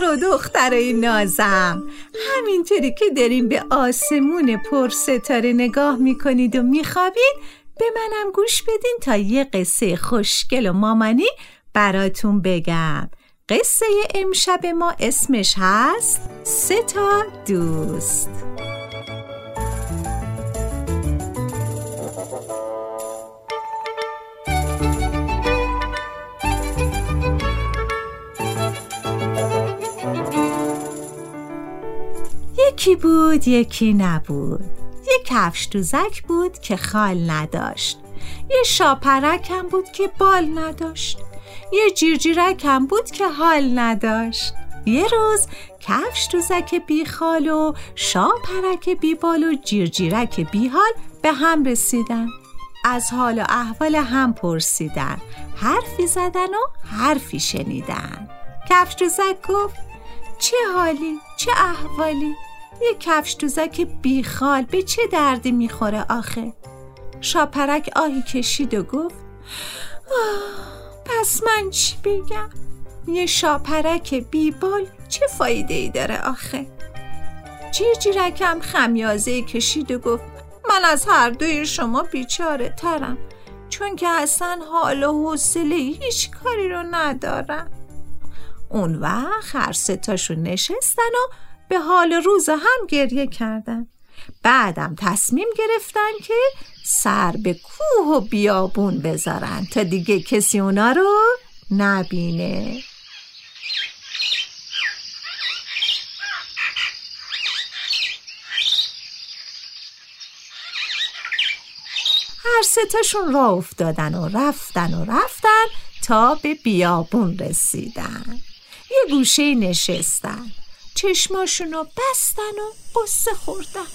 پسر و دخترای نازم. همینطوری که داریم به آسمون پر ستاره نگاه می‌کنید و میخوابید به منم گوش بدین تا یه قصه خوشگل و مامانی براتون بگم. قصه امشب ما اسمش هست سه تا دوست. یکی بود یکی نبود. یه کفش دوزک بود که خال نداشت. یه شاپرک هم بود که بال نداشت. یه جیرجیرک هم بود که حال نداشت. یه روز کفش دوزک بی خال و شاپرک بی بال و جیرجیرک بی حال به هم رسیدن. از حال و احوال هم پرسیدن. حرفی زدن و حرفی شنیدن. کفش دوزک گفت چه حالی؟ چه احوالی؟ یه کفش دوزک بیخال به چه دردی می‌خوره آخه؟ شاپرک آهی کشید و گفت پس من چی بگم؟ یه شاپرک بیبال چه فایده ای داره آخه؟ جیرجیرکم خمیازه کشید و گفت من از هر دوی شما بیچاره ترم چون که اصلا حال و حوصله هیچ کاری رو ندارم. اون وقت هر ستاشون نشستن و به حال روز هم گریه کردن. بعدم تصمیم گرفتن که سر به کوه و بیابون بذارن تا دیگه کسی اونا رو نبینه. هر ستاشون راه افتادن و رفتن و رفتن تا به بیابون رسیدن. یه گوشه نشستن. چشماشونو بستن و قصه خوردن.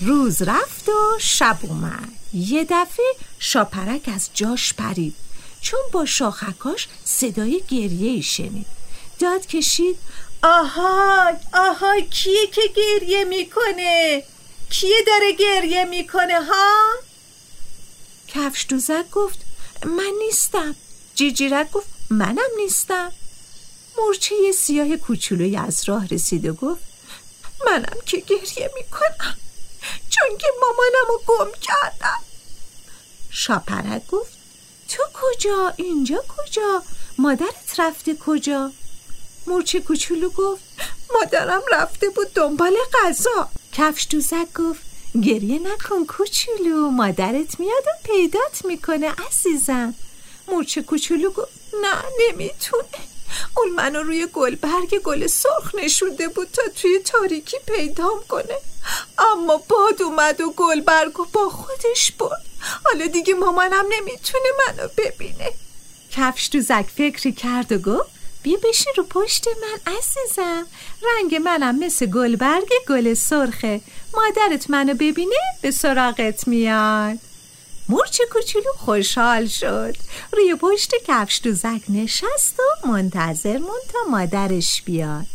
روز رفت و شب اومد. یه دفعه شاپرک از جاش پرید. چون با شاخکاش صدای گریه شنید. داد کشید آهای آهای کیه که گریه می‌کنه؟ کیه داره گریه می‌کنه ها؟ کفش دوزک گفت من نیستم جیجیرک گفت منم نیستم مرچه سیاه کوچولوی از راه رسید و گفت منم که گریه می‌کنم چون که مامانم رو گم کردم شاپرک گفت تو کجا؟ اینجا کجا؟ مادرت رفته کجا؟ مرچه کوچولو گفت مادرم رفته بود دنبال غذا کفش دوزک گفت گریه نکن کوچولو. مادرت میاد و پیدات می‌کنه عزیزم. مورچه کوچولو گفت نه نمی‌تونه. اون منو روی گل برگ گل سرخ نشونده بود تا توی تاریکی پیدام کنه. اما باد اومد و گل برگ و با خودش برد. حالا دیگه مامانم نمی‌تونه منو ببینه. کفش تو زک فکری کرد و گفت بیا بشی رو پشت من عزیزم. رنگ منم مثل گلبرگ گل سرخه. مادرت منو ببینه؟ به سراغت میاد. مرچ کوچولو خوشحال شد. روی پشت کفش دوزک نشست و منتظر مون تا مادرش بیاد.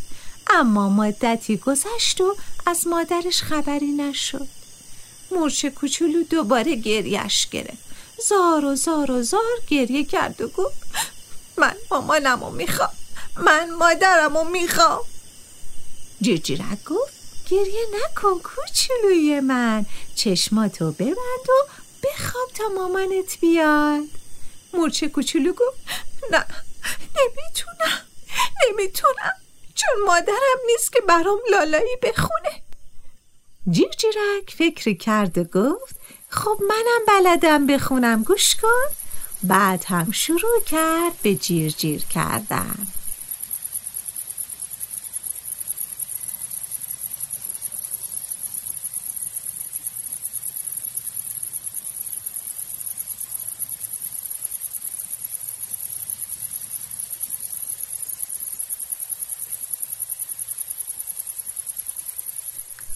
اما مدتی گذشت و از مادرش خبری نشد. مرچ کوچولو دوباره گریش گرفت. زار و زار و زار گریه کرد و گفت من مامانم رو می‌خوام. من مادرم رو می‌خوام. جیرجیرک گفت گریه نکن کوچولوی من. چشماتو ببند و بخواب تا مامانت بیاد. مورچه کوچولو گفت نه نمی‌تونم نمی‌تونم. چون مادرم نیست که برام لالایی بخونه. جیرجیرک فکر کرد و گفت خب منم بلدم بخونم گوش کن. بعد هم شروع کرد به جیر جیر کردن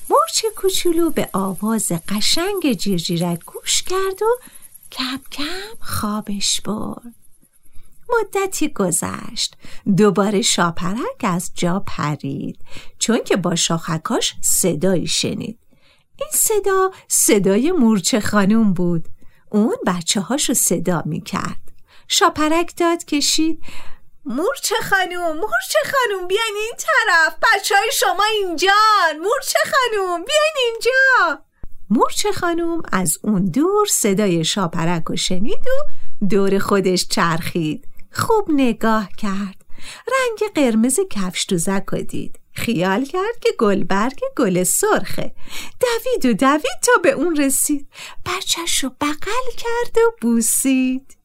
مرچ کوچولو به آواز قشنگ جیرجیرک گوش کرد و کم کم خوابش برد. مدتی گذشت. دوباره شاپرک از جا پرید. چون که با شاخکاش صدایی شنید. این صدا صدای مورچه خانوم بود. اون بچه هاشو صدا می کرد شاپرک داد کشید. مورچه خانوم؟ مورچه خانوم؟ بیاین این طرف. بچه های شما اینجان. مورچه خانوم؟ بیاین اینجا. مورچه خانوم؟ از اون دور صدای شاپرک و شنید و دور خودش چرخید. خوب نگاه کرد. رنگ قرمز کفش دوزک دید. خیال کرد که گلبرگ گل سرخه دوید و دوید تا به اون رسید. بچهش رو بغل کرد و بوسید.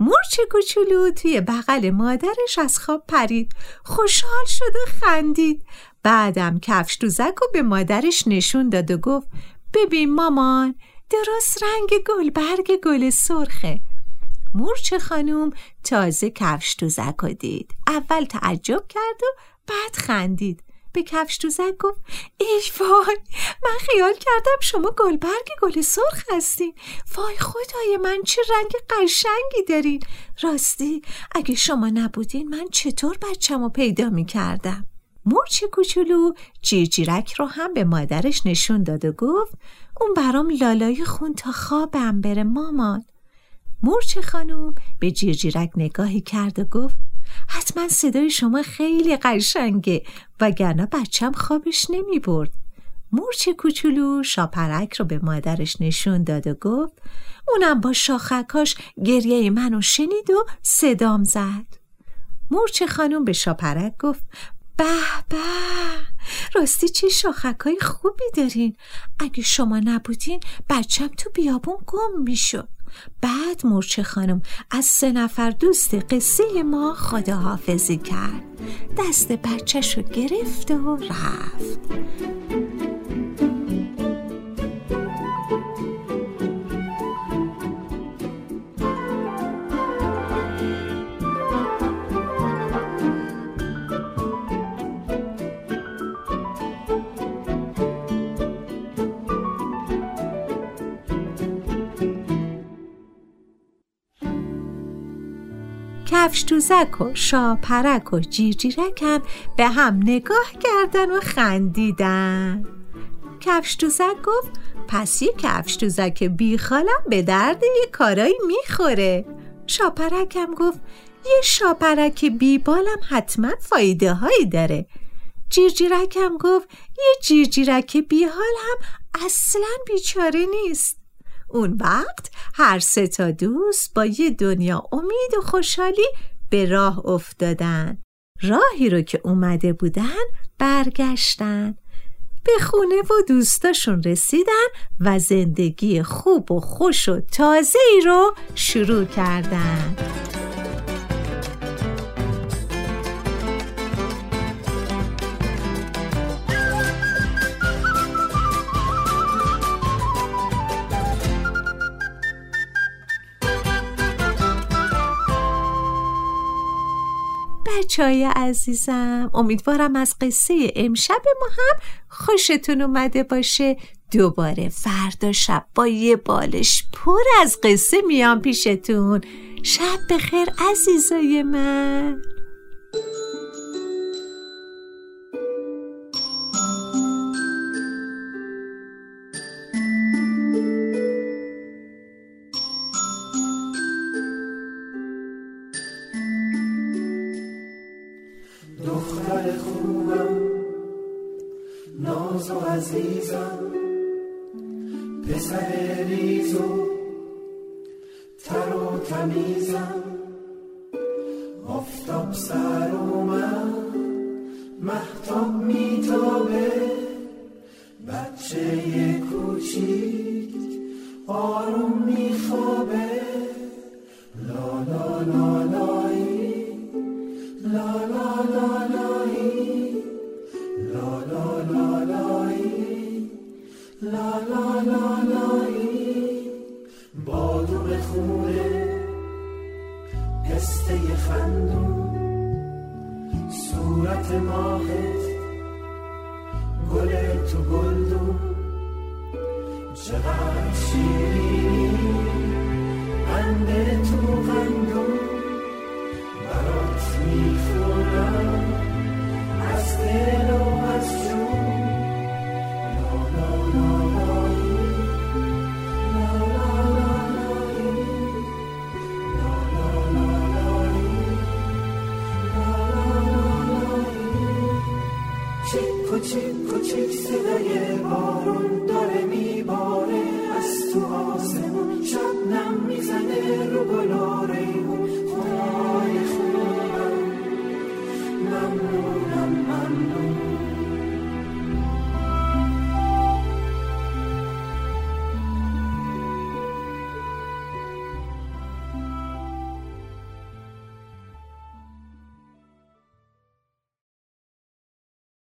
مرچ کوچولو توی بغل مادرش از خواب پرید. خوشحال شد و خندید. بعدم کفش دوزک و به مادرش نشون داد و گفت ببین مامان درست رنگ گلبرگ گل سرخه. مرچ خانوم تازه کفش دوزک و دید. اول تعجب کرد و بعد خندید. به کفش دوزک گفت ای وای من خیال کردم شما گلبرگ گل سرخ هستین. وای خدای من چه رنگ قشنگی دارین. راستی اگه شما نبودین من چطور بچم رو پیدا می کردم مرچ کوچولو جیرجیرک رو هم به مادرش نشون داد و گفت اون برام لالای خون تا خوابم بره مامان. مرچ خانوم به جیرجیرک نگاهی کرد و گفت حتما صدای شما خیلی قشنگه وگرنه بچم خوابش نمی برد کوچولو شاپرک رو به مادرش نشون داد و گفت اونم با شاخکاش گریه منو شنید و صدام زد. مرچ خانوم به شاپرک گفت به به راستی چه شاخکای خوبی دارین. اگه شما نبودین بچم تو بیابون گم می‌شد. بعد مرچه خانم از سه نفر دوست قصه ما خداحافظی کرد. دست بچهش رو گرفت و رفت. کفش دوزک و شاپرک و جیرجیرک هم به هم نگاه کردن و خندیدن. کفش دوزک گفت پس یه دوزک بیخالم به درد یه کارایی می‌خوره. شاپرک هم گفت یه شاپرک بیبالم حتما فایده هایی داره. جیرجیرک هم گفت یه جیرجیرک بیحال هم اصلا بیچاره نیست. اون وقت هر سه تا دوست با یه دنیا امید و خوشحالی به راه افتادن. راهی رو که اومده بودن برگشتن. به خونه و دوستاشون رسیدن و زندگی خوب و خوش و تازه ای رو شروع کردن. های عزیزم امیدوارم از قصه امشب ما هم خوشتون اومده باشه. دوباره فردا شب با یه بالش پر از قصه میام پیشتون. شب بخیر عزیزای من. دختر خوبم ناز و عزیزم پسر ریزو تر و تمیزم. آفتاب سر اومد محتاب میتابه بچه کوچیک آروم میخوابه. لا لا لا لایی بادوم خوره پسته خندون صورت ماهت گل تو گلدون. چقدر شیرینی بنده تو قندون برات می‌خورم از دل